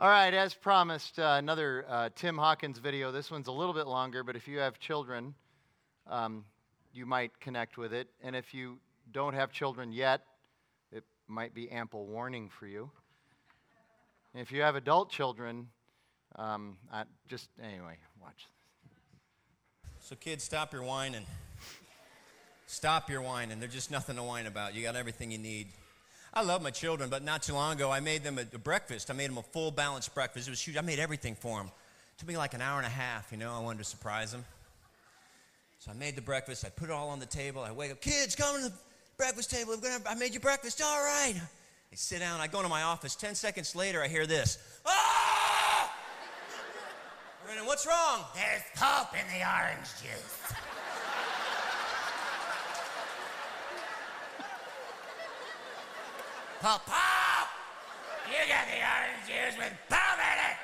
All right, as promised, uh, another uh, Tim Hawkins video. This one's a little bit longer, but if you have children, um, you might connect with it. And if you don't have children yet, it might be ample warning for you. And if you have adult children, um, I just anyway, watch. So, kids, stop your whining. Stop your whining. There's just nothing to whine about. You got everything you need. I love my children, but not too long ago, I made them a, breakfast. I made them a full balanced breakfast. It was huge. I made everything for them. It took me like an hour and a half, you know. I wanted to surprise them. So I made the breakfast. I put it all on the table. I wake up, kids, come to the breakfast table. I'm gonna, I made you breakfast. All right. They sit down. I go into my office. Ten seconds later, I hear this. Ah! And what's wrong? There's pulp in the orange juice. pulp, pulp! You got the orange juice with pulp in it!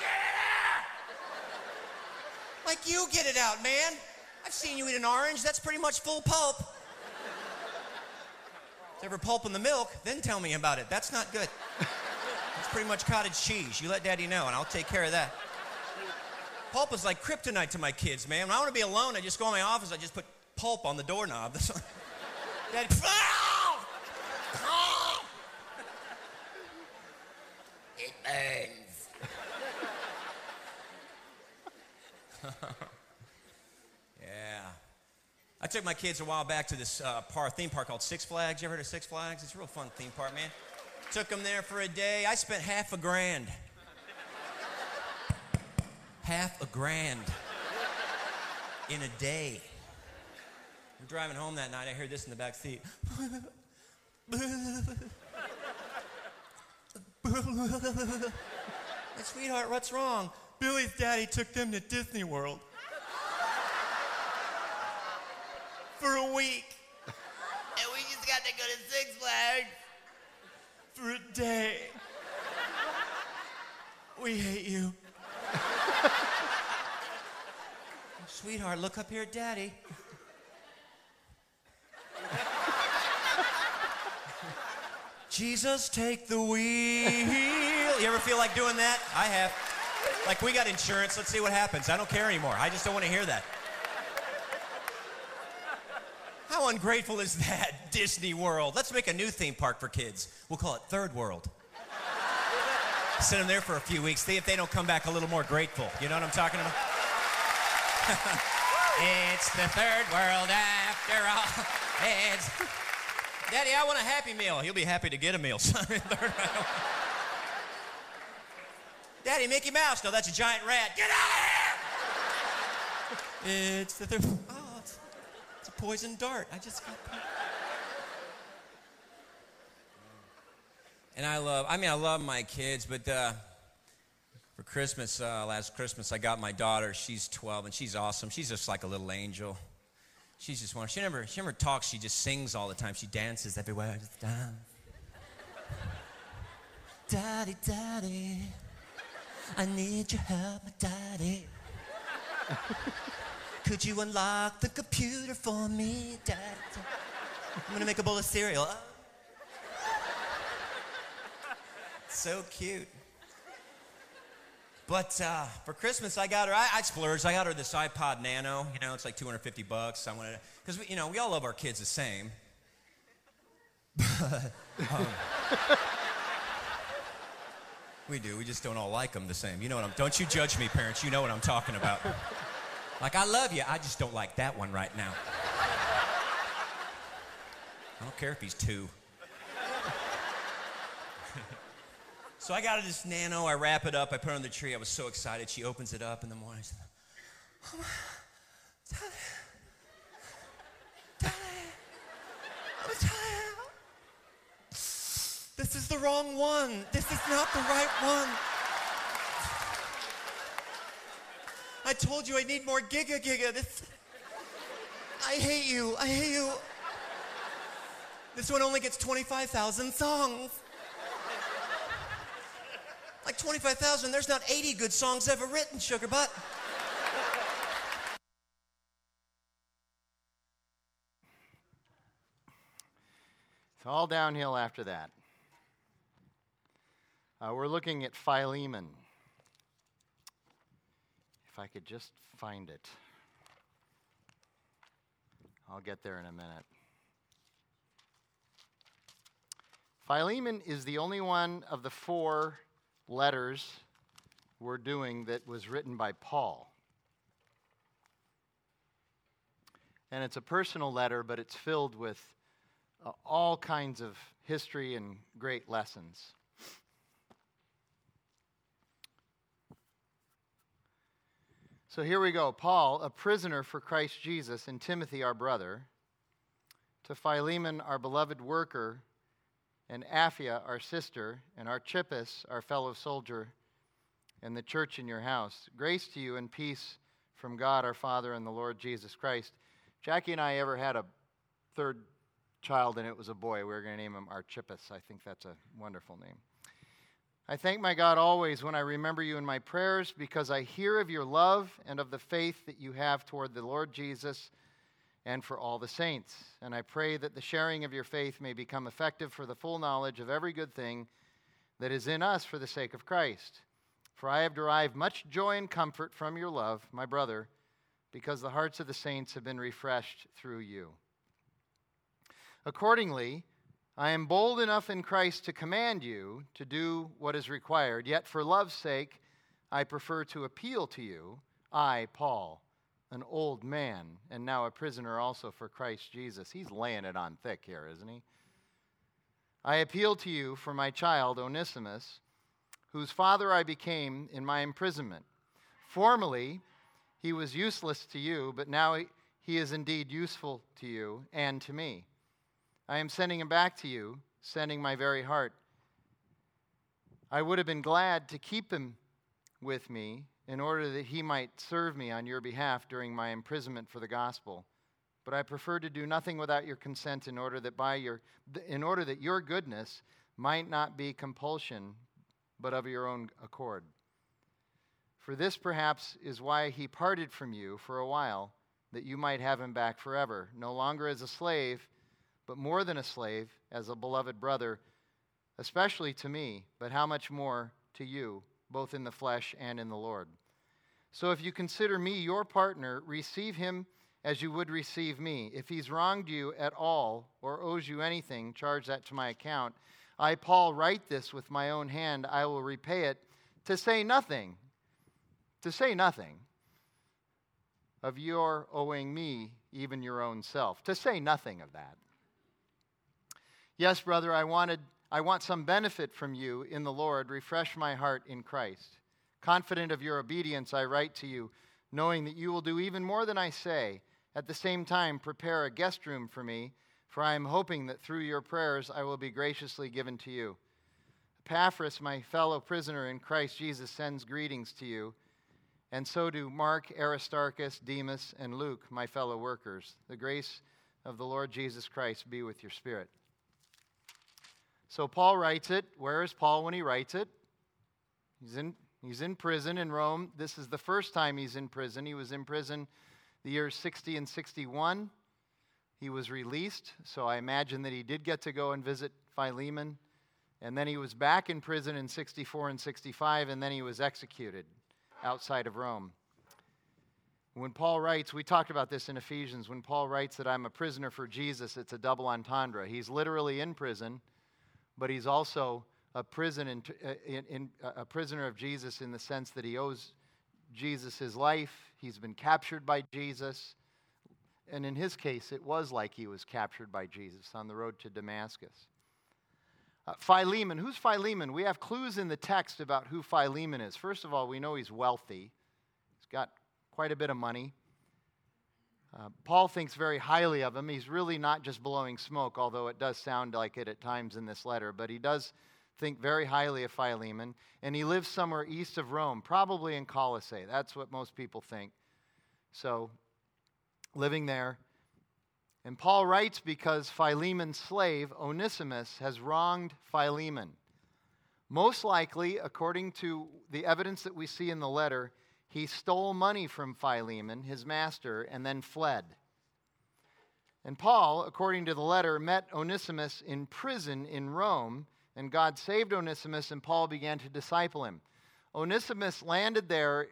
Get it out! Like you get it out, man. I've seen you eat an orange. That's pretty much full pulp. Is ever pulp in the milk? Then tell me about it. That's not good. It's pretty much cottage cheese. You let daddy know, and I'll take care of that. Pulp is like kryptonite to my kids, man. When I want to be alone, I just go in my office, I just put pulp on the doorknob. daddy, ah! It burns. yeah. I took my kids a while back to this uh, park, theme park called Six Flags. You ever heard of Six Flags? It's a real fun theme park, man. Took them there for a day. I spent half a grand. half a grand in a day. We're driving home that night. I heard this in the back seat. Hey, sweetheart, what's wrong? Billy's daddy took them to Disney World. For a week. And we just got to go to Six Flags. For a day. We hate you. Sweetheart, look up here at daddy. Jesus, take the wheel. You ever feel like doing that? I have. Like, we got insurance. Let's see what happens. I don't care anymore. I just don't want to hear that. How ungrateful is that, Disney World? Let's make a new theme park for kids. We'll call it Third World. Send them there for a few weeks, see if they don't come back a little more grateful. You know what I'm talking about? it's the third world after all. It's. Daddy, I want a Happy Meal. He'll be happy to get a meal, son. Daddy, Mickey Mouse. No, that's a giant rat. Get out of here! it's the third. Oh, it's, it's a poison dart. I just got. And I love, I mean, I love my kids, but uh, for Christmas, uh, last Christmas, I got my daughter. She's 12, and she's awesome. She's just like a little angel. She's just one. She never, she never talks. She just sings all the time. She dances everywhere. Daddy, daddy, I need your help, my daddy. Could you unlock the computer for me, daddy? I'm gonna make a bowl of cereal. Oh. so cute. But uh, for Christmas, I got her. I, I splurged. I got her this iPod Nano. You know, it's like 250 bucks. I wanted because you know we all love our kids the same. Um, we do. We just don't all like them the same. You know what I'm? Don't you judge me, parents. You know what I'm talking about. Like I love you. I just don't like that one right now. I don't care if he's two. So I got this nano, I wrap it up, I put it on the tree. I was so excited. She opens it up in the morning. Said, oh my, I'm. This is the wrong one. This is not the right one. I told you I need more giga giga. This, I hate you. I hate you. This one only gets 25,000 songs. Like 25,000, there's not 80 good songs ever written, sugar butt. It's all downhill after that. Uh, we're looking at Philemon. If I could just find it, I'll get there in a minute. Philemon is the only one of the four letters we're doing that was written by Paul. And it's a personal letter, but it's filled with uh, all kinds of history and great lessons. So here we go. Paul, a prisoner for Christ Jesus, and Timothy, our brother, to Philemon, our beloved worker, and Apphia, our sister, and Archippus, our fellow soldier, and the church in your house. Grace to you and peace from God our Father and the Lord Jesus Christ. Jackie and I ever had a third child, and it was a boy. We were going to name him Archippus. I think that's a wonderful name. I thank my God always when I remember you in my prayers because I hear of your love and of the faith that you have toward the Lord Jesus and for all the saints. And I pray that the sharing of your faith may become effective for the full knowledge of every good thing that is in us for the sake of Christ. For I have derived much joy and comfort from your love, my brother, because the hearts of the saints have been refreshed through you. Accordingly, I am bold enough in Christ to command you to do what is required, yet for love's sake, I prefer to appeal to you, I, Paul, an old man, and now a prisoner also for Christ Jesus. He's laying it on thick here, isn't he? I appeal to you for my child, Onesimus, whose father I became in my imprisonment. Formerly, he was useless to you, but now he is indeed useful to you and to me. I am sending him back to you, sending my very heart. I would have been glad to keep him with me in order that he might serve me on your behalf during my imprisonment for the gospel. But I prefer to do nothing without your consent in order that by your in order that your goodness might not be compulsion, but of your own accord. For this perhaps is why he parted from you for a while, that you might have him back forever, no longer as a slave but more than a slave, as a beloved brother, especially to me, but how much more to you, both in the flesh and in the Lord. So if you consider me your partner, receive him as you would receive me. If he's wronged you at all or owes you anything, charge that to my account. I, Paul, write this with my own hand. I will repay it to say nothing, to say nothing of your owing me even your own self, to say nothing of that. Yes, brother, I wanted I want some benefit from you in the Lord. Refresh my heart in Christ. Confident of your obedience, I write to you, knowing that you will do even more than I say. At the same time, prepare a guest room for me, for I am hoping that through your prayers I will be graciously given to you. Epaphras, my fellow prisoner in Christ Jesus, sends greetings to you, and so do Mark, Aristarchus, Demas, and Luke, my fellow workers. The grace of the Lord Jesus Christ be with your spirit. So Paul writes it. Where is Paul when he writes it? He's in, he's in prison in Rome. This is the first time he's in prison. He was in prison the years 60 and 61. He was released, so I imagine that he did get to go and visit Philemon. And then he was back in prison in 64 and 65, and then he was executed outside of Rome. When Paul writes, we talked about this in Ephesians, when Paul writes that I'm a prisoner for Jesus, it's a double entendre. He's literally in prison but he's also a, prison in, uh, in, in, a prisoner of Jesus in the sense that he owes Jesus his life. He's been captured by Jesus. And in his case, it was like he was captured by Jesus on the road to Damascus. Uh, Philemon, who's Philemon? We have clues in the text about who Philemon is. First of all, we know he's wealthy, he's got quite a bit of money. Uh, Paul thinks very highly of him. He's really not just blowing smoke, although it does sound like it at times in this letter, but he does think very highly of Philemon. And he lives somewhere east of Rome, probably in Colossae. That's what most people think. So, living there. And Paul writes because Philemon's slave, Onesimus, has wronged Philemon. Most likely, according to the evidence that we see in the letter, he stole money from Philemon, his master, and then fled. And Paul, according to the letter, met Onesimus in prison in Rome and God saved Onesimus, and Paul began to disciple him. Onesimus landed there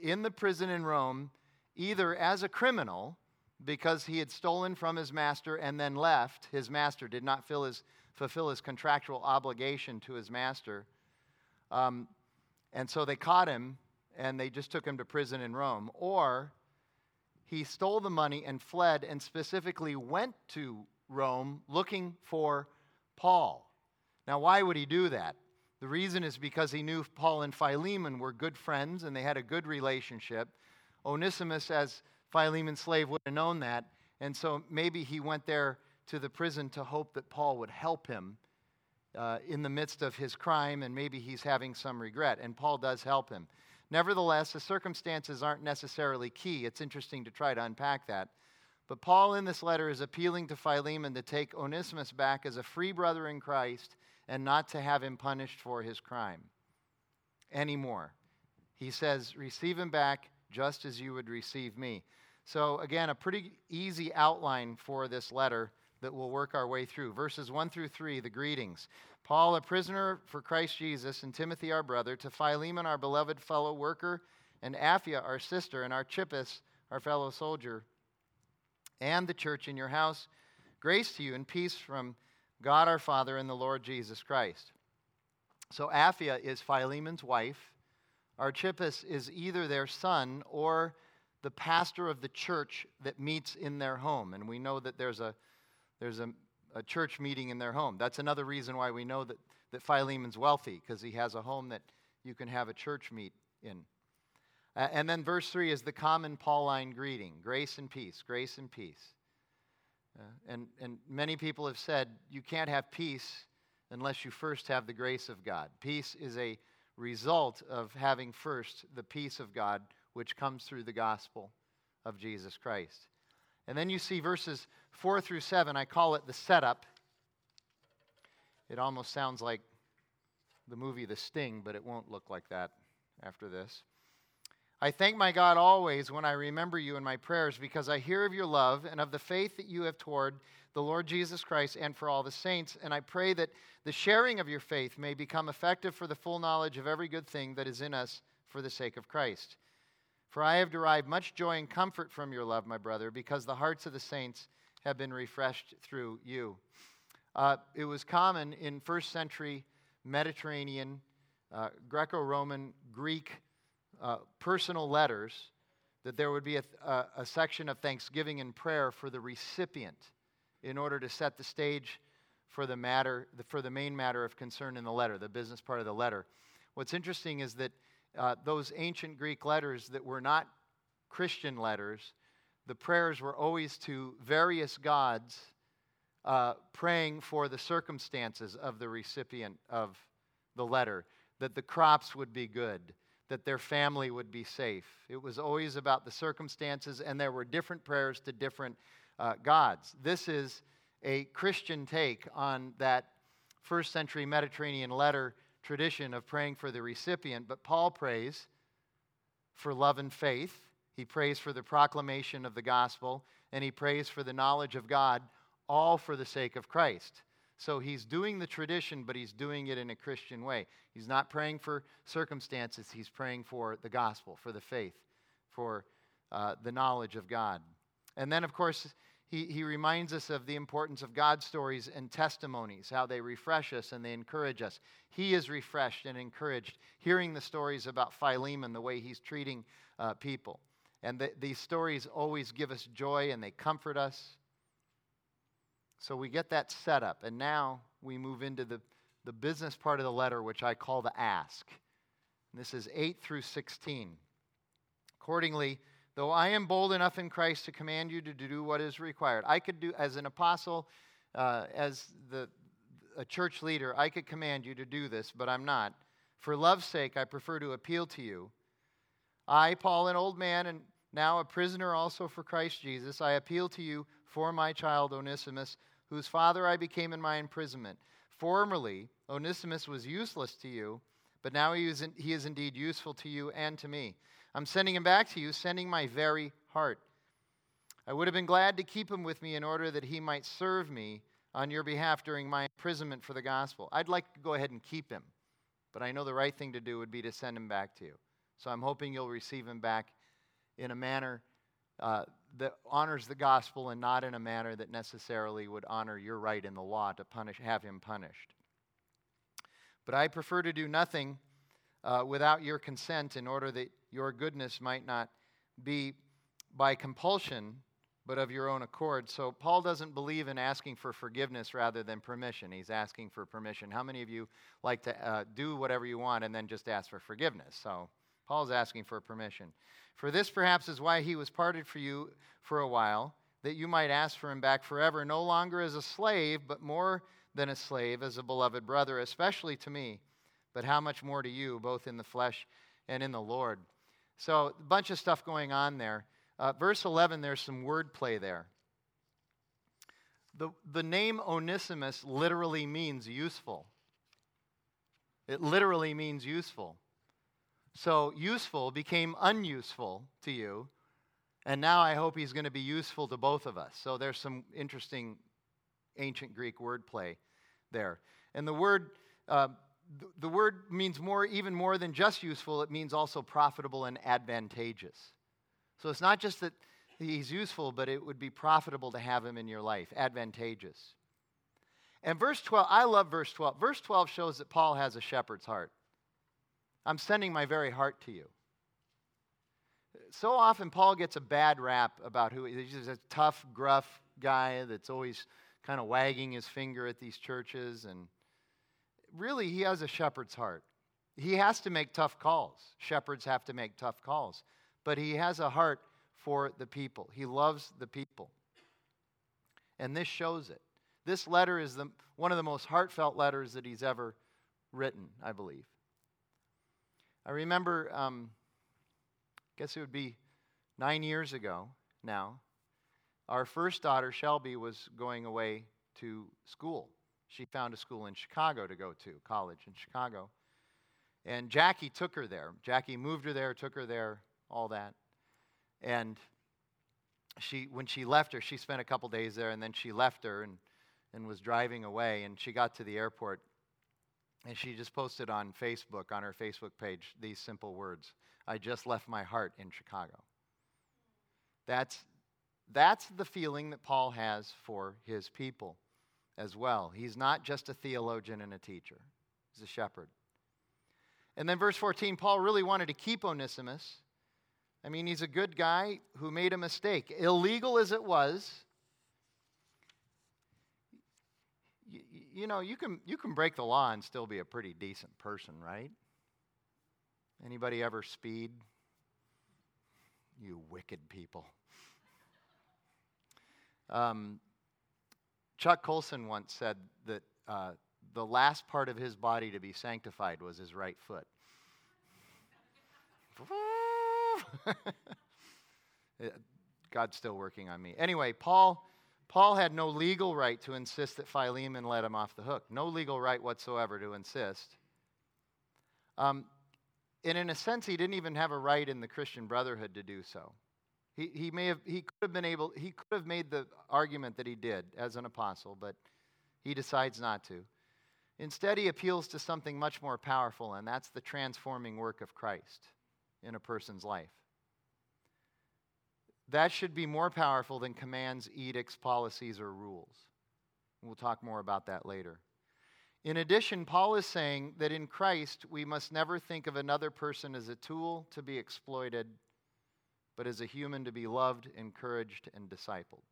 in the prison in Rome, either as a criminal, because he had stolen from his master and then left. His master did not his, fulfill his contractual obligation to his master. Um, and so they caught him and they just took him to prison in Rome. Or he stole the money and fled and specifically went to Rome looking for Paul. Now, why would he do that? The reason is because he knew Paul and Philemon were good friends and they had a good relationship. Onesimus, as Philemon's slave, would have known that. And so maybe he went there to the prison to hope that Paul would help him uh, in the midst of his crime, and maybe he's having some regret. And Paul does help him. Nevertheless, the circumstances aren't necessarily key. It's interesting to try to unpack that. But Paul in this letter is appealing to Philemon to take Onesimus back as a free brother in Christ and not to have him punished for his crime anymore. He says, Receive him back just as you would receive me. So, again, a pretty easy outline for this letter that we'll work our way through. Verses 1 through 3, the greetings. Paul, a prisoner for Christ Jesus, and Timothy, our brother, to Philemon, our beloved fellow worker, and Apphia, our sister, and Archippus, our fellow soldier, and the church in your house, grace to you and peace from God our Father and the Lord Jesus Christ. So, Apphia is Philemon's wife. Archippus is either their son or the pastor of the church that meets in their home. And we know that there's a, there's a, a church meeting in their home. That's another reason why we know that, that Philemon's wealthy, because he has a home that you can have a church meet in. Uh, and then verse 3 is the common Pauline greeting grace and peace, grace and peace. Uh, and, and many people have said you can't have peace unless you first have the grace of God. Peace is a result of having first the peace of God which comes through the gospel of Jesus Christ. And then you see verses 4 through 7. I call it the setup. It almost sounds like the movie The Sting, but it won't look like that after this. I thank my God always when I remember you in my prayers because I hear of your love and of the faith that you have toward the Lord Jesus Christ and for all the saints. And I pray that the sharing of your faith may become effective for the full knowledge of every good thing that is in us for the sake of Christ. For I have derived much joy and comfort from your love, my brother, because the hearts of the saints have been refreshed through you. Uh, it was common in first century Mediterranean, uh, Greco Roman, Greek uh, personal letters that there would be a, a, a section of thanksgiving and prayer for the recipient in order to set the stage for the matter for the main matter of concern in the letter the business part of the letter what's interesting is that uh, those ancient Greek letters that were not Christian letters, the prayers were always to various gods uh, praying for the circumstances of the recipient of the letter, that the crops would be good, that their family would be safe. It was always about the circumstances, and there were different prayers to different uh, gods. This is a Christian take on that first century Mediterranean letter tradition of praying for the recipient, but Paul prays for love and faith. He prays for the proclamation of the gospel, and he prays for the knowledge of God, all for the sake of Christ. So he's doing the tradition, but he's doing it in a Christian way. He's not praying for circumstances, he's praying for the gospel, for the faith, for uh, the knowledge of God. And then, of course, he, he reminds us of the importance of God's stories and testimonies, how they refresh us and they encourage us. He is refreshed and encouraged hearing the stories about Philemon, the way he's treating uh, people. And the, these stories always give us joy and they comfort us. So we get that set up. And now we move into the, the business part of the letter, which I call the ask. And this is 8 through 16. Accordingly, Though I am bold enough in Christ to command you to do what is required. I could do, as an apostle, uh, as the, a church leader, I could command you to do this, but I'm not. For love's sake, I prefer to appeal to you. I, Paul, an old man and now a prisoner also for Christ Jesus, I appeal to you for my child Onesimus, whose father I became in my imprisonment. Formerly, Onesimus was useless to you, but now he is, he is indeed useful to you and to me. I'm sending him back to you, sending my very heart. I would have been glad to keep him with me in order that he might serve me on your behalf during my imprisonment for the gospel. I'd like to go ahead and keep him, but I know the right thing to do would be to send him back to you. So I'm hoping you'll receive him back in a manner uh, that honors the gospel and not in a manner that necessarily would honor your right in the law to punish, have him punished. But I prefer to do nothing uh, without your consent in order that your goodness might not be by compulsion, but of your own accord. So Paul doesn't believe in asking for forgiveness rather than permission. He's asking for permission. How many of you like to uh, do whatever you want and then just ask for forgiveness? So Paul's asking for permission. For this perhaps is why he was parted for you for a while, that you might ask for him back forever, no longer as a slave, but more than a slave, as a beloved brother, especially to me, but how much more to you, both in the flesh and in the Lord. So, a bunch of stuff going on there. Uh, verse 11, there's some wordplay there. The, the name Onesimus literally means useful. It literally means useful. So, useful became unuseful to you, and now I hope he's going to be useful to both of us. So, there's some interesting ancient Greek wordplay there. And the word, uh, the word means more, even more than just useful, it means also profitable and advantageous. So it's not just that he's useful, but it would be profitable to have him in your life, advantageous. And verse 12, I love verse 12. Verse 12 shows that Paul has a shepherd's heart. I'm sending my very heart to you. So often, Paul gets a bad rap about who he's a tough, gruff guy that's always kind of wagging his finger at these churches. And really, he has a shepherd's heart. He has to make tough calls. Shepherds have to make tough calls. But he has a heart for the people, he loves the people. And this shows it. This letter is the, one of the most heartfelt letters that he's ever written, I believe. I remember, um, I guess it would be nine years ago now, our first daughter, Shelby, was going away to school. She found a school in Chicago to go to, college in Chicago. And Jackie took her there. Jackie moved her there, took her there, all that. And she, when she left her, she spent a couple days there, and then she left her and, and was driving away. And she got to the airport, and she just posted on Facebook, on her Facebook page, these simple words I just left my heart in Chicago. That's, that's the feeling that Paul has for his people as well. He's not just a theologian and a teacher, he's a shepherd. And then, verse 14, Paul really wanted to keep Onesimus. I mean, he's a good guy who made a mistake. Illegal as it was, you, you know, you can, you can break the law and still be a pretty decent person, right? Anybody ever speed? You wicked people. Um, Chuck Colson once said that uh, the last part of his body to be sanctified was his right foot. God's still working on me. Anyway, Paul, Paul had no legal right to insist that Philemon let him off the hook. No legal right whatsoever to insist. Um, and in a sense, he didn't even have a right in the Christian Brotherhood to do so. He, may have, he could have been able, he could have made the argument that he did as an apostle, but he decides not to. Instead, he appeals to something much more powerful, and that's the transforming work of Christ in a person's life. That should be more powerful than commands, edicts, policies, or rules. We'll talk more about that later. In addition, Paul is saying that in Christ, we must never think of another person as a tool to be exploited but as a human to be loved, encouraged, and discipled.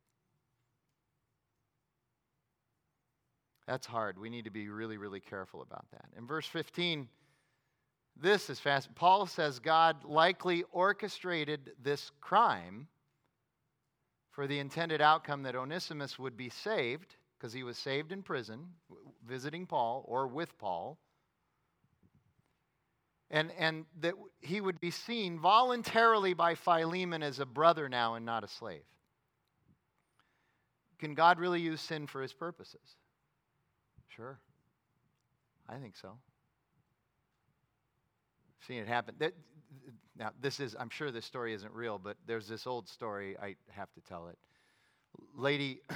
That's hard. We need to be really, really careful about that. In verse 15, this is fast. Paul says God likely orchestrated this crime for the intended outcome that Onesimus would be saved, because he was saved in prison, visiting Paul or with Paul and, and that he would be seen voluntarily by Philemon as a brother now and not a slave. Can God really use sin for his purposes? Sure. I think so. Seen it happen. Now, this is, I'm sure this story isn't real, but there's this old story. I have to tell it. Lady,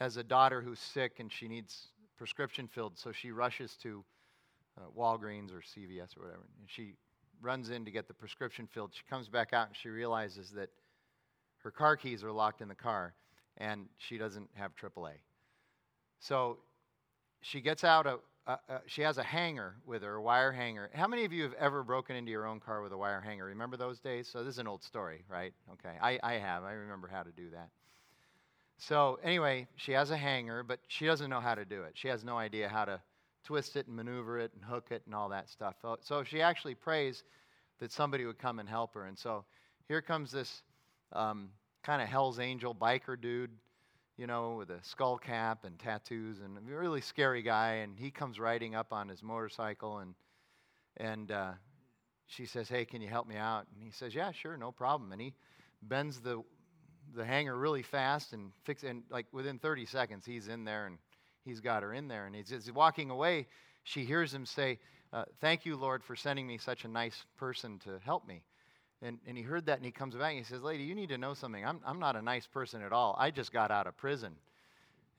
has a daughter who's sick and she needs prescription filled, so she rushes to uh, Walgreens or CVS or whatever, and she runs in to get the prescription filled. She comes back out and she realizes that her car keys are locked in the car and she doesn't have AAA. So she gets out a, uh, uh, she has a hanger with her, a wire hanger. How many of you have ever broken into your own car with a wire hanger? Remember those days? So this is an old story, right? Okay, I, I have. I remember how to do that. So anyway, she has a hanger, but she doesn't know how to do it. She has no idea how to twist it and maneuver it and hook it and all that stuff. So she actually prays that somebody would come and help her. And so here comes this um, kind of Hell's Angel biker dude you know, with a skull cap and tattoos and a really scary guy. And he comes riding up on his motorcycle and, and uh, she says, Hey, can you help me out? And he says, Yeah, sure, no problem. And he bends the, the hanger really fast and fix and like within 30 seconds he's in there and he's got her in there. And he's, he's walking away. She hears him say, uh, Thank you, Lord, for sending me such a nice person to help me. And, and he heard that and he comes back and he says, Lady, you need to know something. I'm, I'm not a nice person at all. I just got out of prison.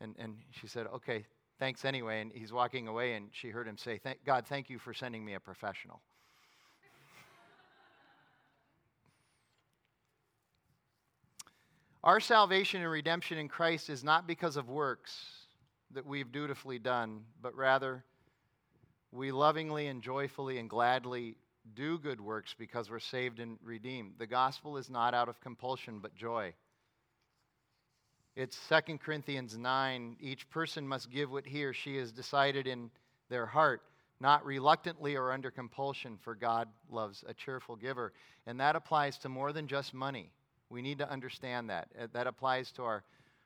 And, and she said, Okay, thanks anyway. And he's walking away and she heard him say, thank, God, thank you for sending me a professional. Our salvation and redemption in Christ is not because of works that we've dutifully done, but rather we lovingly and joyfully and gladly do good works because we're saved and redeemed. The gospel is not out of compulsion, but joy. It's 2 Corinthians 9. Each person must give what he or she has decided in their heart, not reluctantly or under compulsion, for God loves a cheerful giver. And that applies to more than just money. We need to understand that. Uh, that applies to our,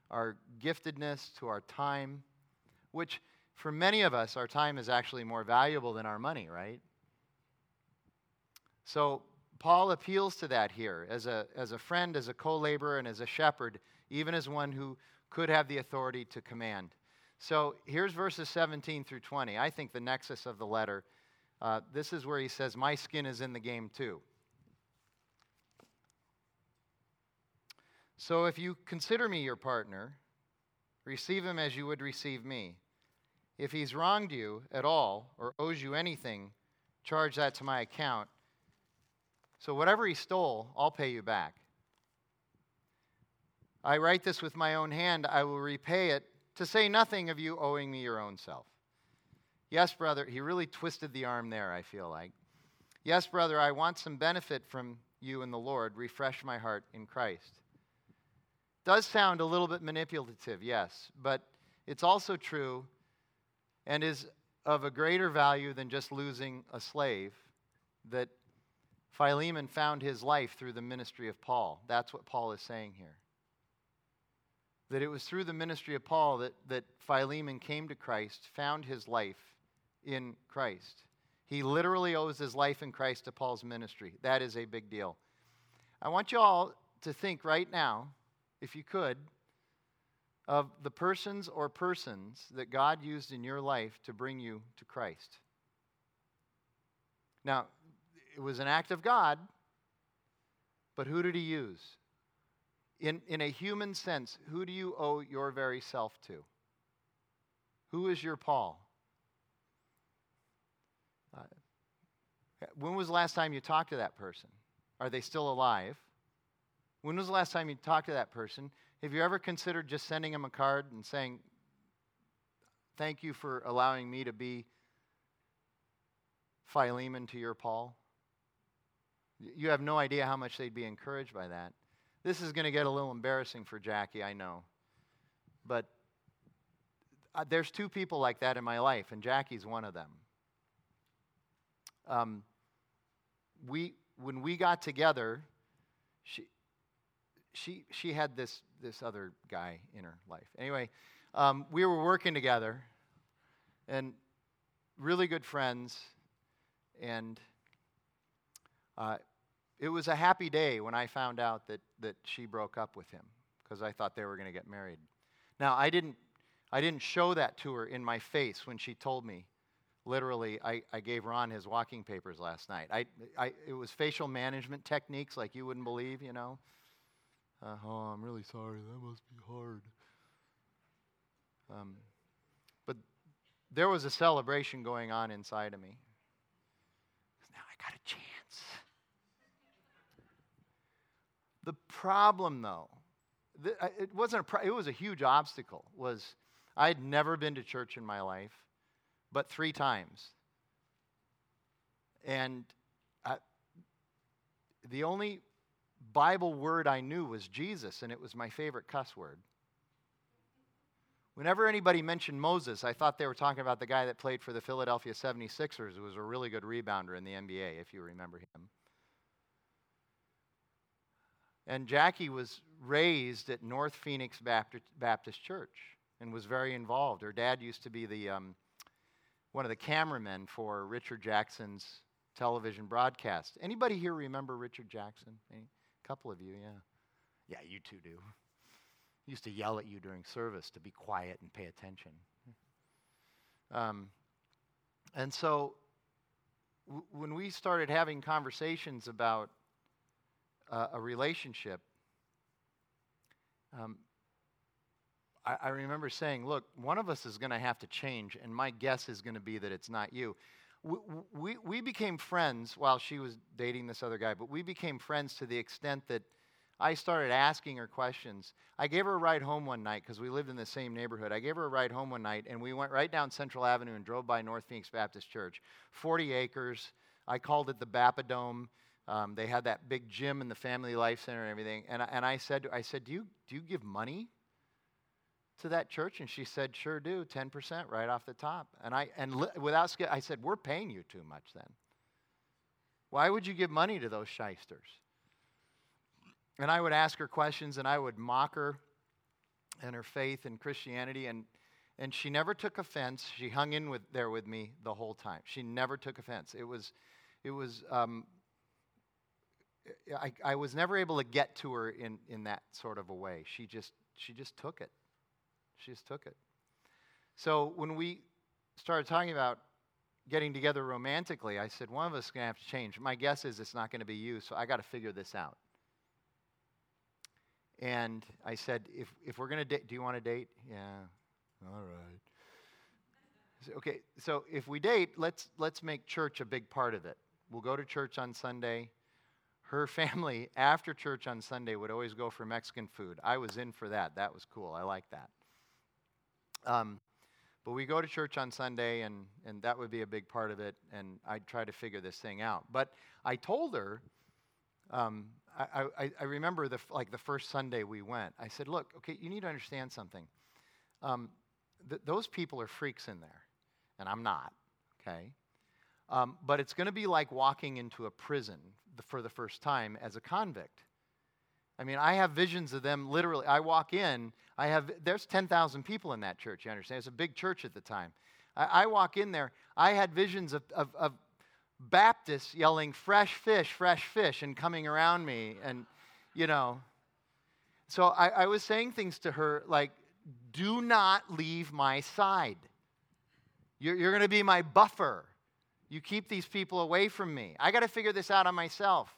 our giftedness, to our time, which for many of us, our time is actually more valuable than our money, right? So Paul appeals to that here as a, as a friend, as a co laborer, and as a shepherd, even as one who could have the authority to command. So here's verses 17 through 20. I think the nexus of the letter. Uh, this is where he says, My skin is in the game too. So if you consider me your partner, receive him as you would receive me. If he's wronged you at all or owes you anything, charge that to my account. So whatever he stole, I'll pay you back. I write this with my own hand, I will repay it, to say nothing of you owing me your own self. Yes, brother, he really twisted the arm there, I feel like. Yes, brother, I want some benefit from you in the Lord. Refresh my heart in Christ. Does sound a little bit manipulative, yes, but it's also true and is of a greater value than just losing a slave that Philemon found his life through the ministry of Paul. That's what Paul is saying here. That it was through the ministry of Paul that, that Philemon came to Christ, found his life in Christ. He literally owes his life in Christ to Paul's ministry. That is a big deal. I want you all to think right now, if you could, of the persons or persons that God used in your life to bring you to Christ. Now, it was an act of God, but who did he use? In, in a human sense, who do you owe your very self to? Who is your Paul? Uh, when was the last time you talked to that person? Are they still alive? When was the last time you talked to that person? Have you ever considered just sending them a card and saying, Thank you for allowing me to be Philemon to your Paul? You have no idea how much they'd be encouraged by that. This is going to get a little embarrassing for Jackie, I know. But uh, there's two people like that in my life, and Jackie's one of them. Um, we, when we got together, she, she, she had this, this other guy in her life. Anyway, um, we were working together, and really good friends, and uh, it was a happy day when I found out that, that she broke up with him because I thought they were going to get married. Now, I didn't, I didn't show that to her in my face when she told me. Literally, I, I gave Ron his walking papers last night. I, I, it was facial management techniques like you wouldn't believe, you know. Uh, oh, I'm really sorry. That must be hard. Um, but there was a celebration going on inside of me. Now I got a chance. The problem, though, th- it wasn't a pro- it was a huge obstacle. Was I had never been to church in my life, but three times, and I, the only Bible word I knew was Jesus, and it was my favorite cuss word. Whenever anybody mentioned Moses, I thought they were talking about the guy that played for the Philadelphia 76ers, who was a really good rebounder in the NBA, if you remember him. And Jackie was raised at North Phoenix Baptist, Church and was very involved. Her dad used to be the, um, one of the cameramen for Richard Jackson's television broadcast. Anybody here remember Richard Jackson? A couple of you, yeah. Yeah, you two do. Used to yell at you during service to be quiet and pay attention. Um, and so w- when we started having conversations about uh, a relationship, um, I, I remember saying, Look, one of us is going to have to change, and my guess is going to be that it's not you. We, we, became friends while she was dating this other guy, but we became friends to the extent that I started asking her questions. I gave her a ride home one night because we lived in the same neighborhood. I gave her a ride home one night, and we went right down Central Avenue and drove by North Phoenix Baptist Church. 40 acres. I called it the Bapadome. Um, they had that big gym and the Family Life Center and everything. And, I- and I said, I said, do you, do you give money to that church? And she said, sure do, 10% right off the top. And I, and li- without, I said, we're paying you too much then. Why would you give money to those shysters? And I would ask her questions and I would mock her and her faith in Christianity. And, and she never took offense. She hung in with, there with me the whole time. She never took offense. It was, it was um, I, I was never able to get to her in, in that sort of a way. She just, she just took it. She just took it. So when we started talking about getting together romantically, I said, one of us is going to have to change. My guess is it's not going to be you, so I got to figure this out. And I said, if, if we're going to date, do you want to date? Yeah. All right. So, okay, so if we date, let's, let's make church a big part of it. We'll go to church on Sunday. Her family, after church on Sunday, would always go for Mexican food. I was in for that. That was cool. I like that. Um, but we go to church on Sunday, and, and that would be a big part of it, and I'd try to figure this thing out. But I told her, um, I, I, I remember the, like the first Sunday we went, I said, look, okay, you need to understand something. Um, th- those people are freaks in there, and I'm not, okay? Um, but it's going to be like walking into a prison for the first time as a convict. I mean, I have visions of them literally. I walk in, I have, there's 10,000 people in that church, you understand? It's a big church at the time. I, I walk in there, I had visions of, of, of Baptists yelling, fresh fish, fresh fish, and coming around me. And, you know, so I, I was saying things to her like, do not leave my side. You're, you're going to be my buffer. You keep these people away from me. I got to figure this out on myself,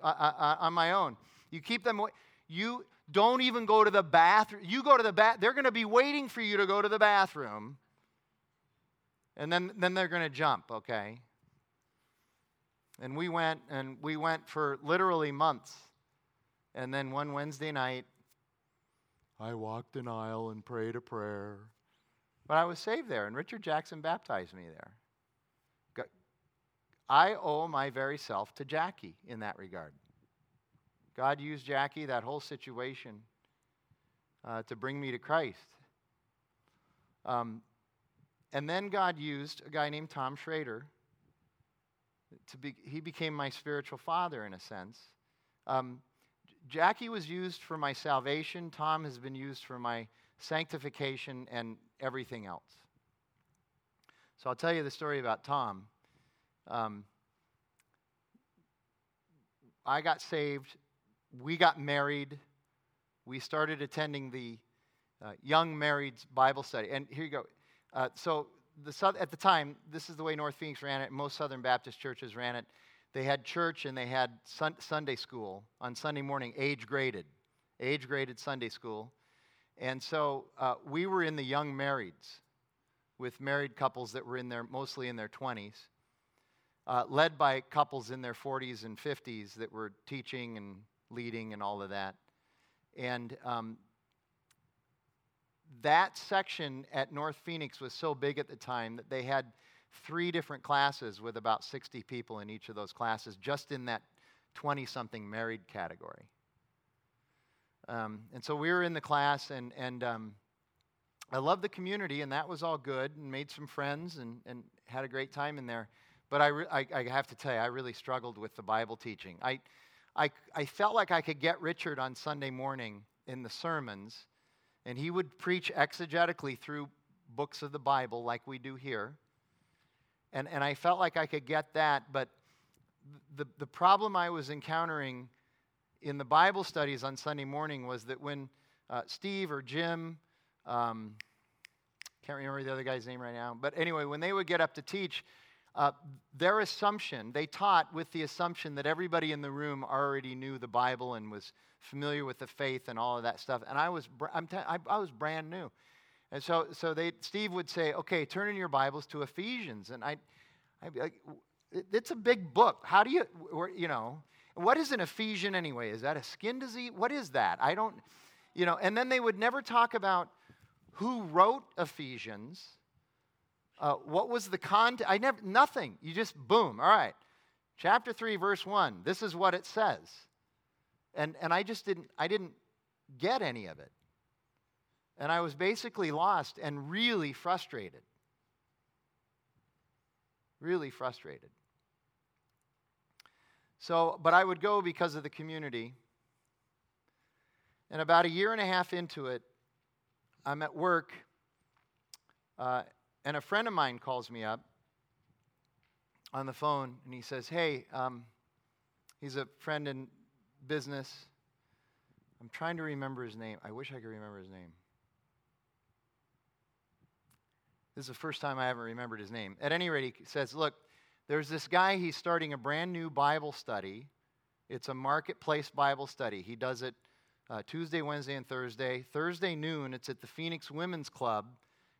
uh, uh, uh, on my own. You keep them. You don't even go to the bathroom. You go to the bath. They're going to be waiting for you to go to the bathroom. And then, then they're going to jump, okay? And we went, and we went for literally months. And then one Wednesday night, I walked an aisle and prayed a prayer. But I was saved there, and Richard Jackson baptized me there. I owe my very self to Jackie in that regard. God used Jackie, that whole situation, uh, to bring me to Christ. Um, and then God used a guy named Tom Schrader. To be, he became my spiritual father in a sense. Um, Jackie was used for my salvation. Tom has been used for my sanctification and everything else. So I'll tell you the story about Tom. Um, I got saved. We got married. We started attending the uh, Young Marrieds Bible Study. And here you go. Uh, so the, at the time, this is the way North Phoenix ran it. Most Southern Baptist churches ran it. They had church and they had sun- Sunday school on Sunday morning, age graded, age graded Sunday school. And so uh, we were in the young marrieds with married couples that were in their, mostly in their 20s, uh, led by couples in their 40s and 50s that were teaching and leading and all of that. And um, that section at North Phoenix was so big at the time that they had three different classes with about 60 people in each of those classes, just in that 20 something married category. Um, and so we were in the class, and, and um, I loved the community, and that was all good, and made some friends and, and had a great time in there. But I, re- I, I have to tell you, I really struggled with the Bible teaching. I, I, I felt like I could get Richard on Sunday morning in the sermons, and he would preach exegetically through books of the Bible like we do here. And, and I felt like I could get that, but the, the problem I was encountering in the Bible studies on Sunday morning was that when uh, Steve or Jim, um, can't remember the other guy's name right now, but anyway, when they would get up to teach, uh, their assumption, they taught with the assumption that everybody in the room already knew the Bible and was familiar with the faith and all of that stuff. And I was, I'm t- I, I was brand new. And so, so they, Steve would say, okay, turn in your Bibles to Ephesians. And I, I'd be like, it's a big book. How do you, you know, what is an Ephesian anyway? Is that a skin disease? What is that? I don't, you know, and then they would never talk about who wrote Ephesians. Uh, what was the content? I never, nothing. You just, boom, all right. Chapter 3, verse 1, this is what it says. And, and I just didn't, I didn't get any of it. And I was basically lost and really frustrated. Really frustrated. So, but I would go because of the community. And about a year and a half into it, I'm at work, uh, and a friend of mine calls me up on the phone, and he says, Hey, um, he's a friend in business. I'm trying to remember his name. I wish I could remember his name. This is the first time I haven't remembered his name. At any rate, he says, Look, there's this guy, he's starting a brand new Bible study. It's a marketplace Bible study. He does it uh, Tuesday, Wednesday, and Thursday. Thursday noon, it's at the Phoenix Women's Club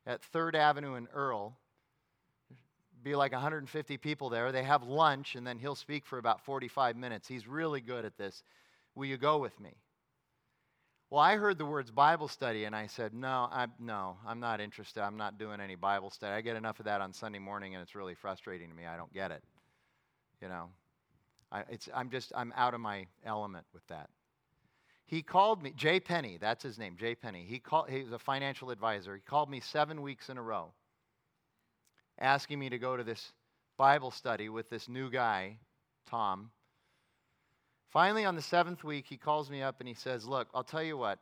at 3rd Avenue and Earl. Be like 150 people there. They have lunch, and then he'll speak for about 45 minutes. He's really good at this. Will you go with me? Well, I heard the words Bible study, and I said, no, I, no, I'm not interested. I'm not doing any Bible study. I get enough of that on Sunday morning, and it's really frustrating to me. I don't get it. You know, I, it's, I'm just, I'm out of my element with that. He called me, Jay Penny, that's his name, Jay Penny. He, called, he was a financial advisor. He called me seven weeks in a row asking me to go to this Bible study with this new guy, Tom, Finally, on the seventh week, he calls me up and he says, Look, I'll tell you what,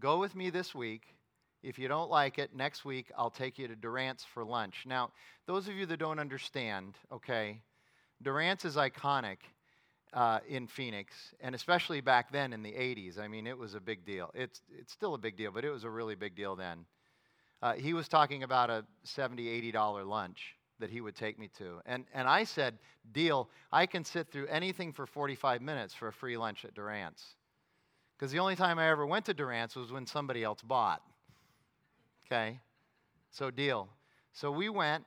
go with me this week. If you don't like it, next week I'll take you to Durant's for lunch. Now, those of you that don't understand, okay, Durant's is iconic uh, in Phoenix, and especially back then in the 80s. I mean, it was a big deal. It's, it's still a big deal, but it was a really big deal then. Uh, he was talking about a $70, $80 lunch that he would take me to. And, and I said, Deal, I can sit through anything for 45 minutes for a free lunch at Durant's. Because the only time I ever went to Durant's was when somebody else bought. Okay? So, deal. So we went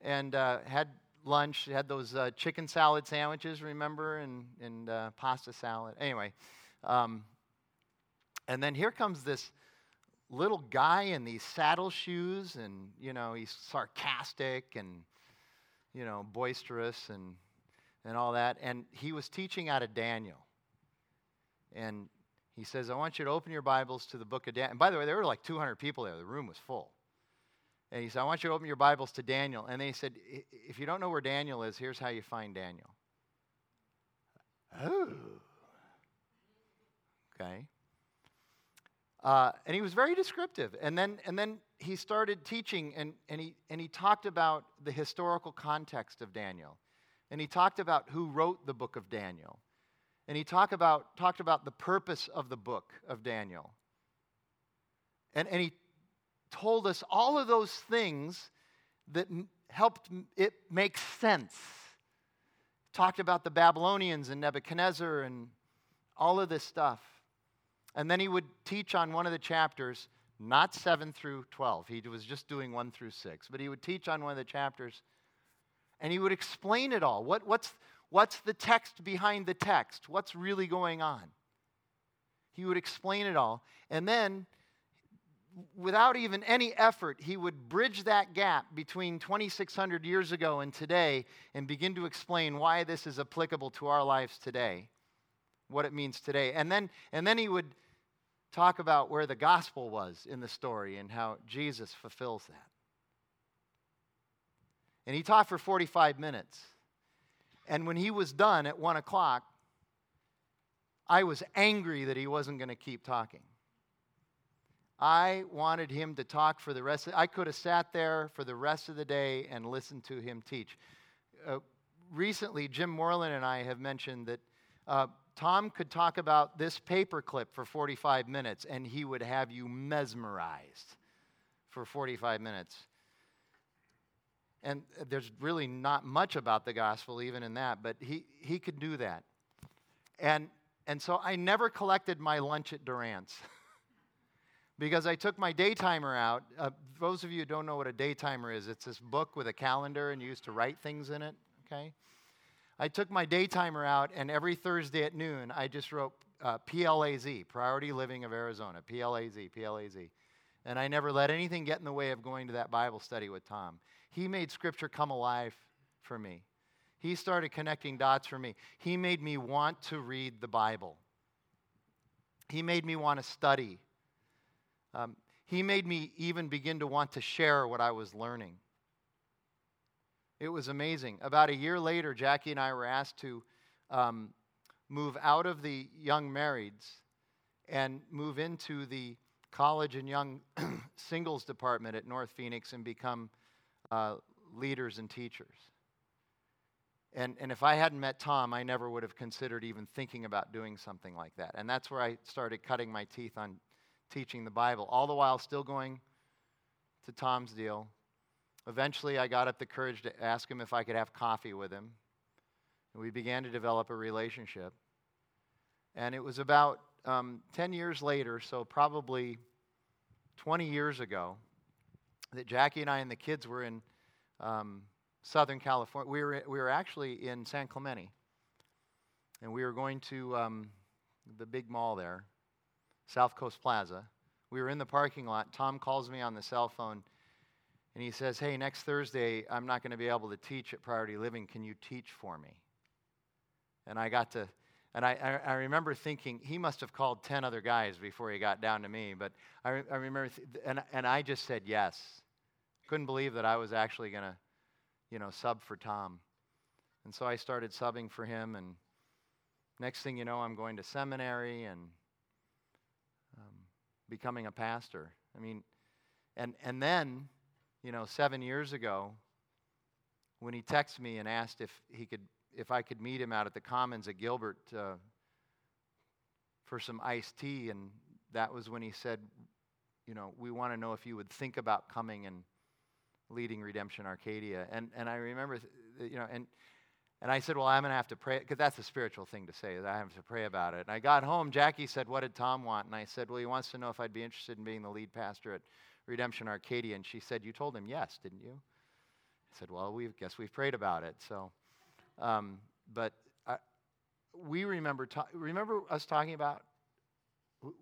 and uh, had lunch, had those uh, chicken salad sandwiches, remember, and, and uh, pasta salad. Anyway, um, and then here comes this little guy in these saddle shoes, and, you know, he's sarcastic and, you know, boisterous and, and all that. And he was teaching out of Daniel. And he says, I want you to open your Bibles to the book of Daniel. And by the way, there were like 200 people there, the room was full. And he said, I want you to open your Bibles to Daniel. And then he said, If you don't know where Daniel is, here's how you find Daniel. Oh. Okay. Uh, and he was very descriptive. And then, and then he started teaching, and, and, he, and he talked about the historical context of Daniel. And he talked about who wrote the book of Daniel. And he talked about, talked about the purpose of the book of Daniel. And, and he told us all of those things that helped it make sense. Talked about the Babylonians and Nebuchadnezzar and all of this stuff. And then he would teach on one of the chapters, not 7 through 12. He was just doing 1 through 6. But he would teach on one of the chapters and he would explain it all. What, what's, what's the text behind the text? What's really going on? He would explain it all. And then, without even any effort, he would bridge that gap between 2,600 years ago and today and begin to explain why this is applicable to our lives today, what it means today. And then, and then he would talk about where the gospel was in the story and how Jesus fulfills that. And he taught for 45 minutes. And when he was done at 1 o'clock, I was angry that he wasn't going to keep talking. I wanted him to talk for the rest of I could have sat there for the rest of the day and listened to him teach. Uh, recently, Jim Moreland and I have mentioned that uh, Tom could talk about this paperclip for 45 minutes and he would have you mesmerized for 45 minutes. And there's really not much about the gospel even in that, but he, he could do that. And, and so I never collected my lunch at Durant's because I took my daytimer out. Uh, those of you who don't know what a daytimer is, it's this book with a calendar and you used to write things in it, okay? I took my daytimer out, and every Thursday at noon, I just wrote uh, PLAZ, Priority Living of Arizona, PLAZ, PLAZ. And I never let anything get in the way of going to that Bible study with Tom. He made Scripture come alive for me. He started connecting dots for me. He made me want to read the Bible. He made me want to study. Um, he made me even begin to want to share what I was learning. It was amazing. About a year later, Jackie and I were asked to um, move out of the young marrieds and move into the college and young singles department at North Phoenix and become uh, leaders and teachers. And, and if I hadn't met Tom, I never would have considered even thinking about doing something like that. And that's where I started cutting my teeth on teaching the Bible, all the while still going to Tom's deal. Eventually, I got up the courage to ask him if I could have coffee with him. And we began to develop a relationship. And it was about um, 10 years later, so probably 20 years ago, that Jackie and I and the kids were in um, Southern California. We were, we were actually in San Clemente. And we were going to um, the big mall there, South Coast Plaza. We were in the parking lot. Tom calls me on the cell phone and he says, Hey, next Thursday, I'm not going to be able to teach at Priority Living. Can you teach for me? And I got to and I, I, I, remember thinking, he must have called 10 other guys before he got down to me. But I, I remember, th- and, and I just said yes. Couldn't believe that I was actually going to, you know, sub for Tom. And so I started subbing for him. And next thing you know, I'm going to seminary and becoming a pastor. I mean, and, and then, you know, seven years ago, when he texted me and asked if he could if I could meet him out at the Commons at Gilbert uh, for some iced tea. And that was when he said, you know, we want to know if you would think about coming and leading Redemption Arcadia. And, and I remember, you know, and, and I said, well, I'm going to have to pray, because that's a spiritual thing to say, that I have to pray about it. And I got home, Jackie said, what did Tom want? And I said, well, he wants to know if I'd be interested in being the lead pastor at Redemption Arcadia. And she said, you told him yes, didn't you? I said, well, we guess we've prayed about it. So um, but I, we remember, ta- remember us talking about,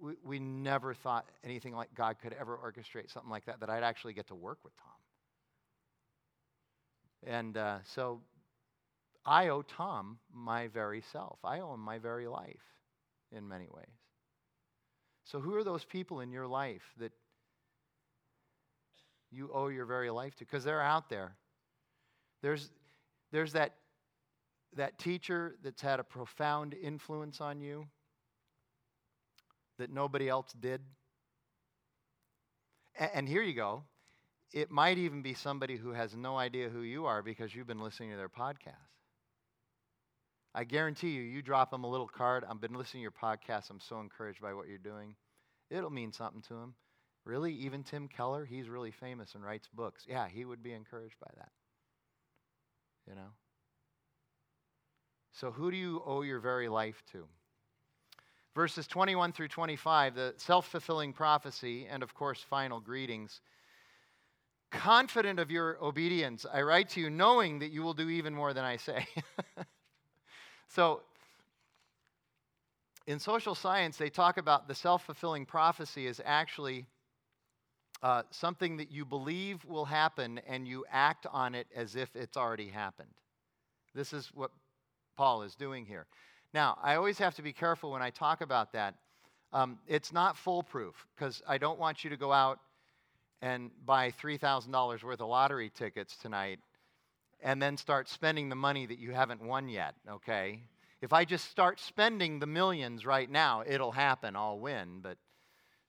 we, we never thought anything like God could ever orchestrate something like that, that I'd actually get to work with Tom. And uh, so I owe Tom my very self. I owe him my very life in many ways. So, who are those people in your life that you owe your very life to? Because they're out there. There's, there's that that teacher that's had a profound influence on you that nobody else did. And here you go. It might even be somebody who has no idea who you are because you've been listening to their podcast. I guarantee you, you drop them a little card. I've been listening to your podcast. I'm so encouraged by what you're doing. It'll mean something to them. Really? Even Tim Keller? He's really famous and writes books. Yeah, he would be encouraged by that. You know? So, who do you owe your very life to? verses 21 through 25, the self fulfilling prophecy, and of course, final greetings. Confident of your obedience, I write to you knowing that you will do even more than I say. so, in social science, they talk about the self fulfilling prophecy is actually uh, something that you believe will happen and you act on it as if it's already happened. This is what Paul is doing here. Now, I always have to be careful when I talk about that. Um, it's not foolproof because I don't want you to go out and buy $3,000 worth of lottery tickets tonight and then start spending the money that you haven't won yet, okay? If I just start spending the millions right now, it'll happen, I'll win, but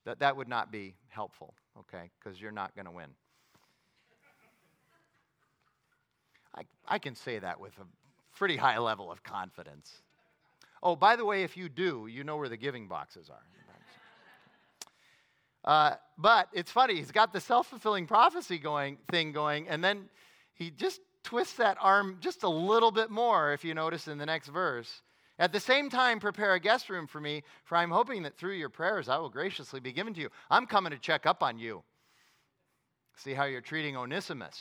that, that would not be helpful, okay? Because you're not going to win. I, I can say that with a pretty high level of confidence. Oh, by the way, if you do, you know where the giving boxes are. Uh, but it's funny, he's got the self fulfilling prophecy going, thing going, and then he just twists that arm just a little bit more, if you notice in the next verse. At the same time, prepare a guest room for me, for I'm hoping that through your prayers I will graciously be given to you. I'm coming to check up on you. See how you're treating Onesimus.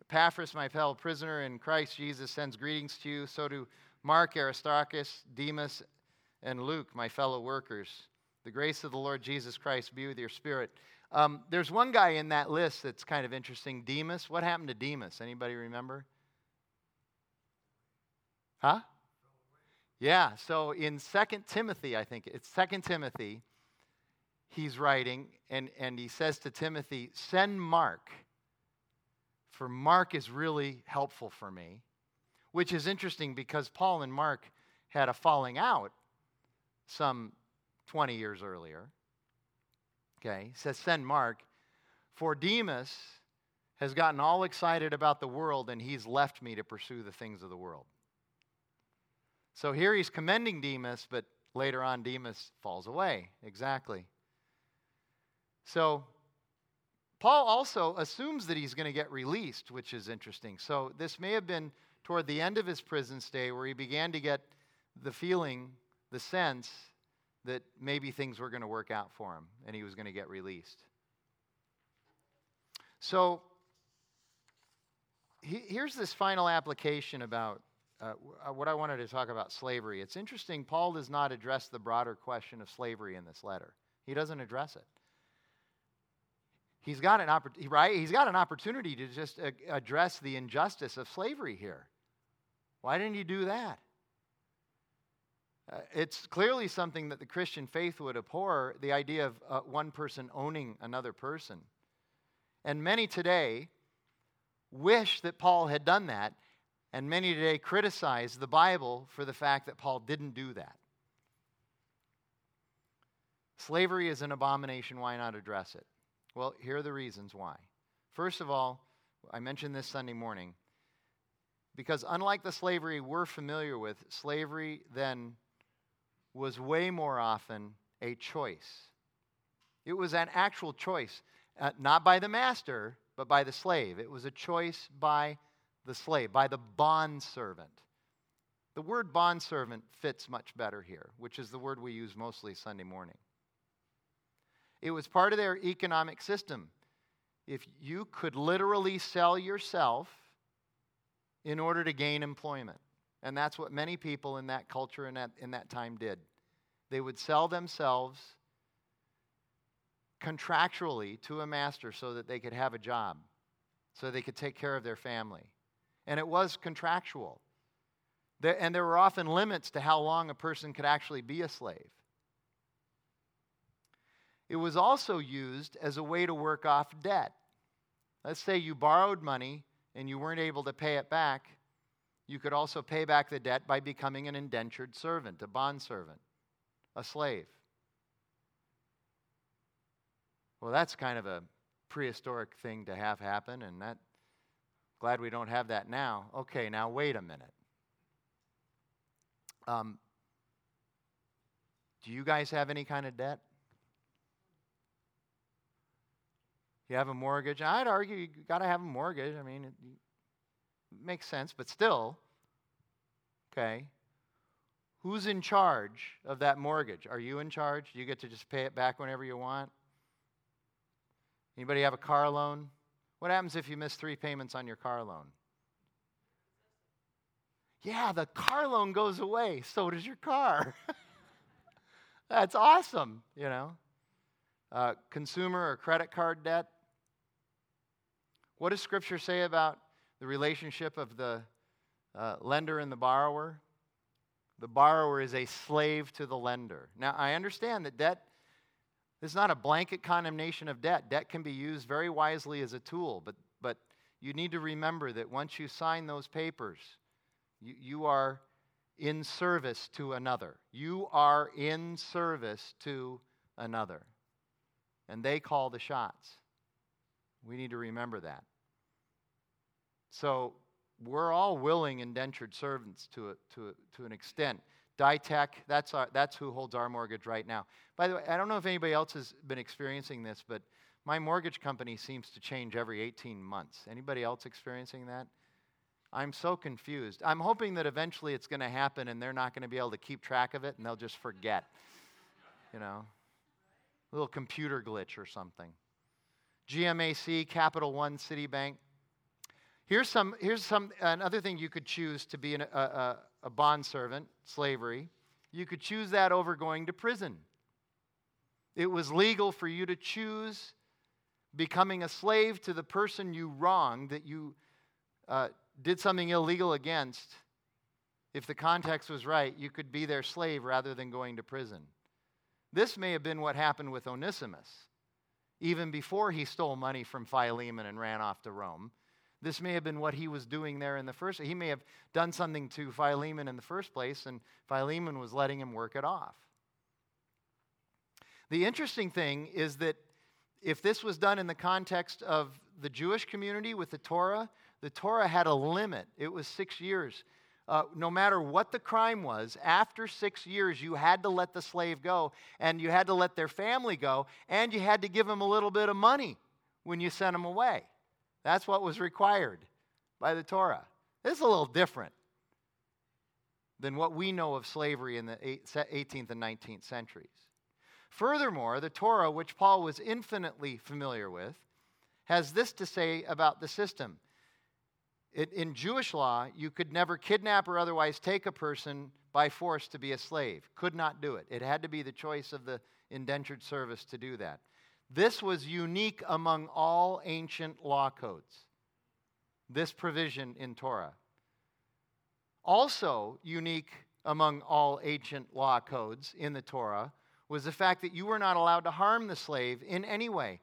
Epaphras, my fellow prisoner in Christ Jesus, sends greetings to you. So do Mark, Aristarchus, Demas, and Luke, my fellow workers. The grace of the Lord Jesus Christ be with your spirit. Um, there's one guy in that list that's kind of interesting, Demas. What happened to Demas? Anybody remember? Huh? Yeah, so in Second Timothy, I think it's Second Timothy, he's writing, and, and he says to Timothy, Send Mark, for Mark is really helpful for me which is interesting because Paul and Mark had a falling out some 20 years earlier. Okay, says, Send Mark. For Demas has gotten all excited about the world and he's left me to pursue the things of the world. So here he's commending Demas, but later on Demas falls away. Exactly. So Paul also assumes that he's going to get released, which is interesting. So this may have been toward the end of his prison stay where he began to get the feeling, the sense that maybe things were going to work out for him and he was going to get released. So he, here's this final application about uh, uh, what I wanted to talk about slavery. It's interesting, Paul does not address the broader question of slavery in this letter, he doesn't address it. He's got an, oppor- right? He's got an opportunity to just uh, address the injustice of slavery here. Why didn't he do that? Uh, it's clearly something that the Christian faith would abhor the idea of uh, one person owning another person. And many today wish that Paul had done that, and many today criticize the Bible for the fact that Paul didn't do that. Slavery is an abomination. Why not address it? Well, here are the reasons why. First of all, I mentioned this Sunday morning because unlike the slavery we're familiar with, slavery then was way more often a choice. It was an actual choice, uh, not by the master, but by the slave. It was a choice by the slave, by the bondservant. The word bondservant fits much better here, which is the word we use mostly Sunday morning. It was part of their economic system. If you could literally sell yourself in order to gain employment. And that's what many people in that culture and in, in that time did. They would sell themselves contractually to a master so that they could have a job, so they could take care of their family. And it was contractual. There, and there were often limits to how long a person could actually be a slave. It was also used as a way to work off debt. Let's say you borrowed money and you weren't able to pay it back, you could also pay back the debt by becoming an indentured servant, a bondservant, a slave. Well, that's kind of a prehistoric thing to have happen, and that glad we don't have that now. Okay, now wait a minute. Um, do you guys have any kind of debt? You have a mortgage. I'd argue you got to have a mortgage. I mean, makes sense, but still, okay. Who's in charge of that mortgage? Are you in charge? Do you get to just pay it back whenever you want? Anybody have a car loan? What happens if you miss three payments on your car loan? Yeah, the car loan goes away, so does your car. That's awesome, you know. Uh, consumer or credit card debt. What does Scripture say about the relationship of the uh, lender and the borrower? The borrower is a slave to the lender. Now, I understand that debt is not a blanket condemnation of debt. Debt can be used very wisely as a tool, but, but you need to remember that once you sign those papers, you, you are in service to another. You are in service to another. And they call the shots. We need to remember that. So we're all willing indentured servants to, a, to, a, to an extent. Ditech, that's, our, that's who holds our mortgage right now. By the way, I don't know if anybody else has been experiencing this, but my mortgage company seems to change every 18 months. Anybody else experiencing that? I'm so confused. I'm hoping that eventually it's going to happen and they're not going to be able to keep track of it and they'll just forget. You know, a little computer glitch or something. GMAC, Capital One, Citibank. Here's some. Here's some. Another thing you could choose to be an, a, a, a bond servant, slavery. You could choose that over going to prison. It was legal for you to choose becoming a slave to the person you wronged, that you uh, did something illegal against. If the context was right, you could be their slave rather than going to prison. This may have been what happened with Onesimus, even before he stole money from Philemon and ran off to Rome. This may have been what he was doing there in the first. He may have done something to Philemon in the first place, and Philemon was letting him work it off. The interesting thing is that if this was done in the context of the Jewish community with the Torah, the Torah had a limit. It was six years. Uh, no matter what the crime was, after six years, you had to let the slave go, and you had to let their family go, and you had to give them a little bit of money when you sent them away. That's what was required by the Torah. This is a little different than what we know of slavery in the 18th and 19th centuries. Furthermore, the Torah, which Paul was infinitely familiar with, has this to say about the system. It, in Jewish law, you could never kidnap or otherwise take a person by force to be a slave. Could not do it. It had to be the choice of the indentured service to do that. This was unique among all ancient law codes, this provision in Torah. Also unique among all ancient law codes in the Torah was the fact that you were not allowed to harm the slave in any way,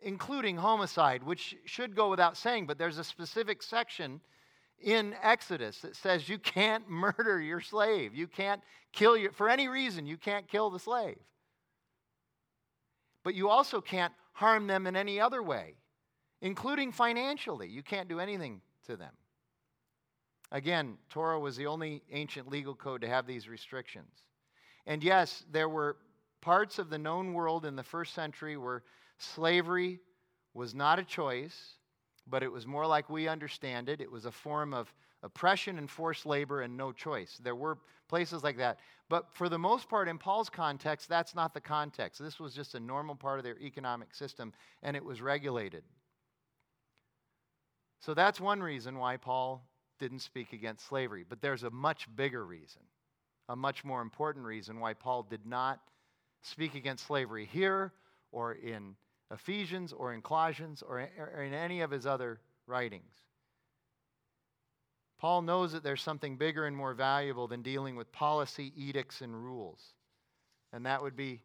including homicide, which should go without saying, but there's a specific section in Exodus that says you can't murder your slave. You can't kill your, for any reason, you can't kill the slave but you also can't harm them in any other way, including financially. You can't do anything to them. Again, Torah was the only ancient legal code to have these restrictions. And yes, there were parts of the known world in the first century where slavery was not a choice, but it was more like we understand it. It was a form of oppression and forced labor and no choice. There were places like that. But for the most part, in Paul's context, that's not the context. This was just a normal part of their economic system, and it was regulated. So that's one reason why Paul didn't speak against slavery. But there's a much bigger reason, a much more important reason why Paul did not speak against slavery here or in Ephesians or in Colossians or in any of his other writings. Paul knows that there's something bigger and more valuable than dealing with policy, edicts, and rules. And that would be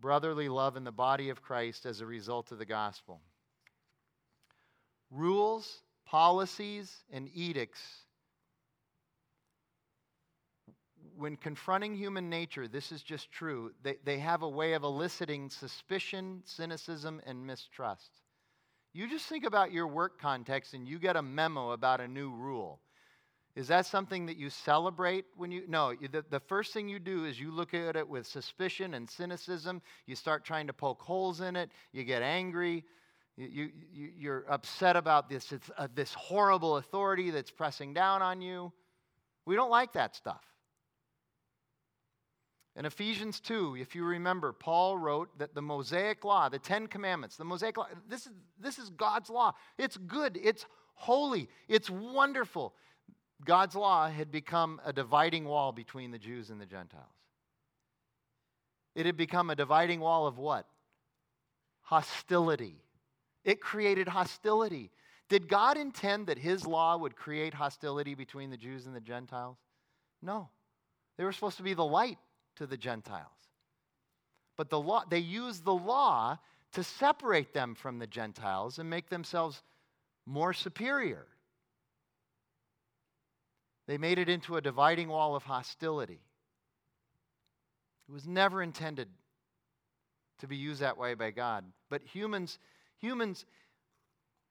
brotherly love in the body of Christ as a result of the gospel. Rules, policies, and edicts, when confronting human nature, this is just true, they, they have a way of eliciting suspicion, cynicism, and mistrust. You just think about your work context and you get a memo about a new rule is that something that you celebrate when you? No, you, the, the first thing you do is you look at it with suspicion and cynicism. You start trying to poke holes in it. You get angry. You, you, you're upset about this, it's, uh, this horrible authority that's pressing down on you. We don't like that stuff. In Ephesians 2, if you remember, Paul wrote that the Mosaic law, the Ten Commandments, the Mosaic law, this is, this is God's law. It's good, it's holy, it's wonderful. God's law had become a dividing wall between the Jews and the Gentiles. It had become a dividing wall of what? Hostility. It created hostility. Did God intend that his law would create hostility between the Jews and the Gentiles? No. They were supposed to be the light to the Gentiles. But the law, they used the law to separate them from the Gentiles and make themselves more superior. They made it into a dividing wall of hostility. It was never intended to be used that way by God. But humans, humans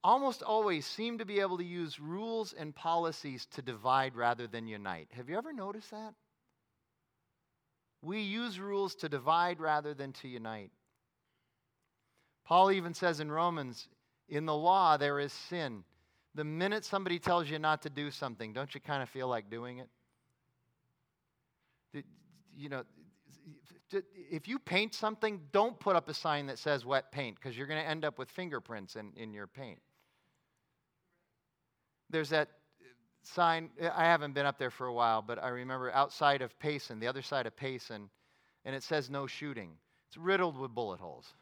almost always seem to be able to use rules and policies to divide rather than unite. Have you ever noticed that? We use rules to divide rather than to unite. Paul even says in Romans, in the law there is sin the minute somebody tells you not to do something, don't you kind of feel like doing it? You know, if you paint something, don't put up a sign that says wet paint because you're going to end up with fingerprints in, in your paint. There's that sign, I haven't been up there for a while, but I remember outside of Payson, the other side of Payson, and it says no shooting. It's riddled with bullet holes.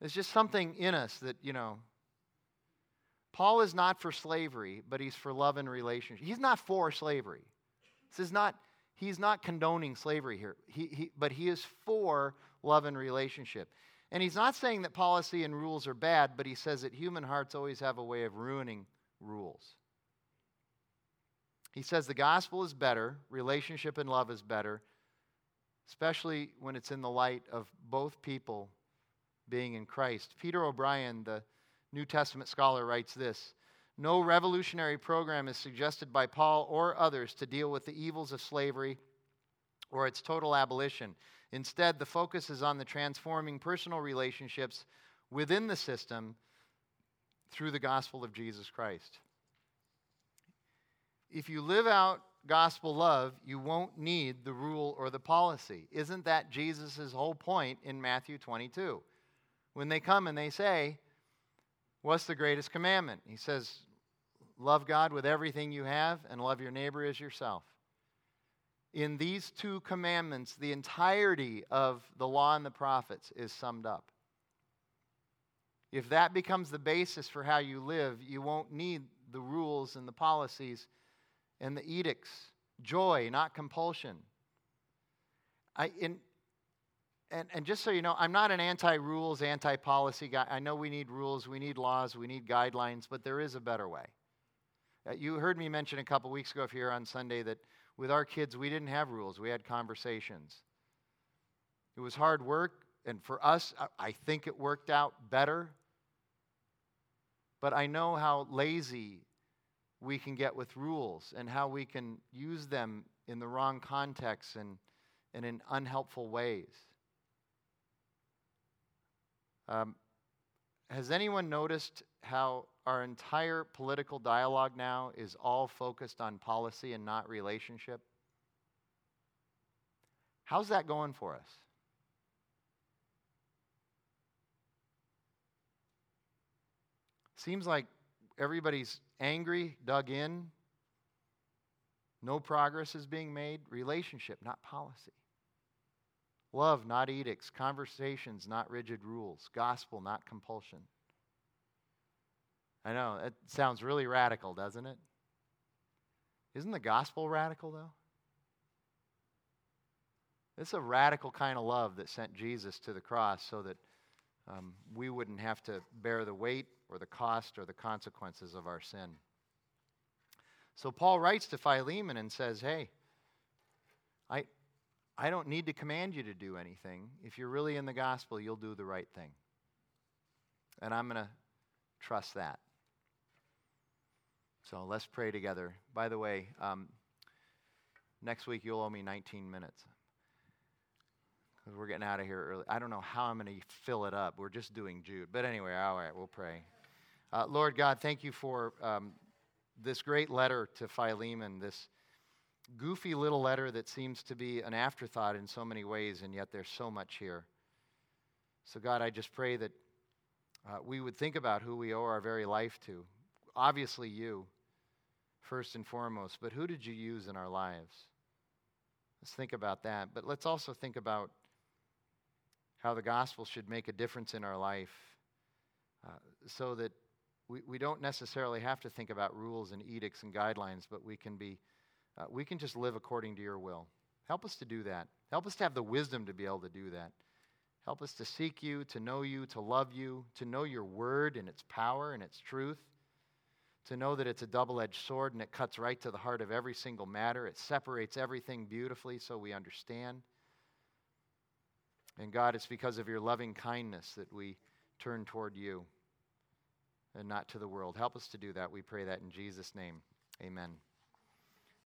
There's just something in us that, you know, Paul is not for slavery, but he's for love and relationship. He's not for slavery. This is not, he's not condoning slavery here, he, he, but he is for love and relationship. And he's not saying that policy and rules are bad, but he says that human hearts always have a way of ruining rules. He says the gospel is better, relationship and love is better, especially when it's in the light of both people being in Christ. Peter O'Brien, the New Testament scholar writes this No revolutionary program is suggested by Paul or others to deal with the evils of slavery or its total abolition. Instead, the focus is on the transforming personal relationships within the system through the gospel of Jesus Christ. If you live out gospel love, you won't need the rule or the policy. Isn't that Jesus' whole point in Matthew 22? When they come and they say, What's the greatest commandment? He says, Love God with everything you have and love your neighbor as yourself. In these two commandments, the entirety of the law and the prophets is summed up. If that becomes the basis for how you live, you won't need the rules and the policies and the edicts. Joy, not compulsion. I, in, and, and just so you know, I'm not an anti rules, anti policy guy. I know we need rules, we need laws, we need guidelines, but there is a better way. Uh, you heard me mention a couple weeks ago here on Sunday that with our kids, we didn't have rules, we had conversations. It was hard work, and for us, I, I think it worked out better. But I know how lazy we can get with rules and how we can use them in the wrong context and, and in unhelpful ways. Um, has anyone noticed how our entire political dialogue now is all focused on policy and not relationship? How's that going for us? Seems like everybody's angry, dug in. No progress is being made. Relationship, not policy. Love, not edicts. Conversations, not rigid rules. Gospel, not compulsion. I know, it sounds really radical, doesn't it? Isn't the gospel radical, though? It's a radical kind of love that sent Jesus to the cross so that um, we wouldn't have to bear the weight or the cost or the consequences of our sin. So Paul writes to Philemon and says, Hey, I, I don't need to command you to do anything. If you're really in the gospel, you'll do the right thing. And I'm going to trust that. So let's pray together. By the way, um, next week you'll owe me 19 minutes. Because we're getting out of here early. I don't know how I'm going to fill it up. We're just doing Jude. But anyway, all right, we'll pray. Uh, Lord God, thank you for um, this great letter to Philemon, this goofy little letter that seems to be an afterthought in so many ways, and yet there's so much here. So, God, I just pray that uh, we would think about who we owe our very life to. Obviously, you, first and foremost, but who did you use in our lives? Let's think about that. But let's also think about how the gospel should make a difference in our life uh, so that we, we don't necessarily have to think about rules and edicts and guidelines, but we can be uh, we can just live according to your will. Help us to do that. Help us to have the wisdom to be able to do that. Help us to seek you, to know you, to love you, to know your word and its power and its truth, to know that it's a double edged sword and it cuts right to the heart of every single matter. It separates everything beautifully so we understand. And God, it's because of your loving kindness that we turn toward you and not to the world. Help us to do that. We pray that in Jesus' name. Amen.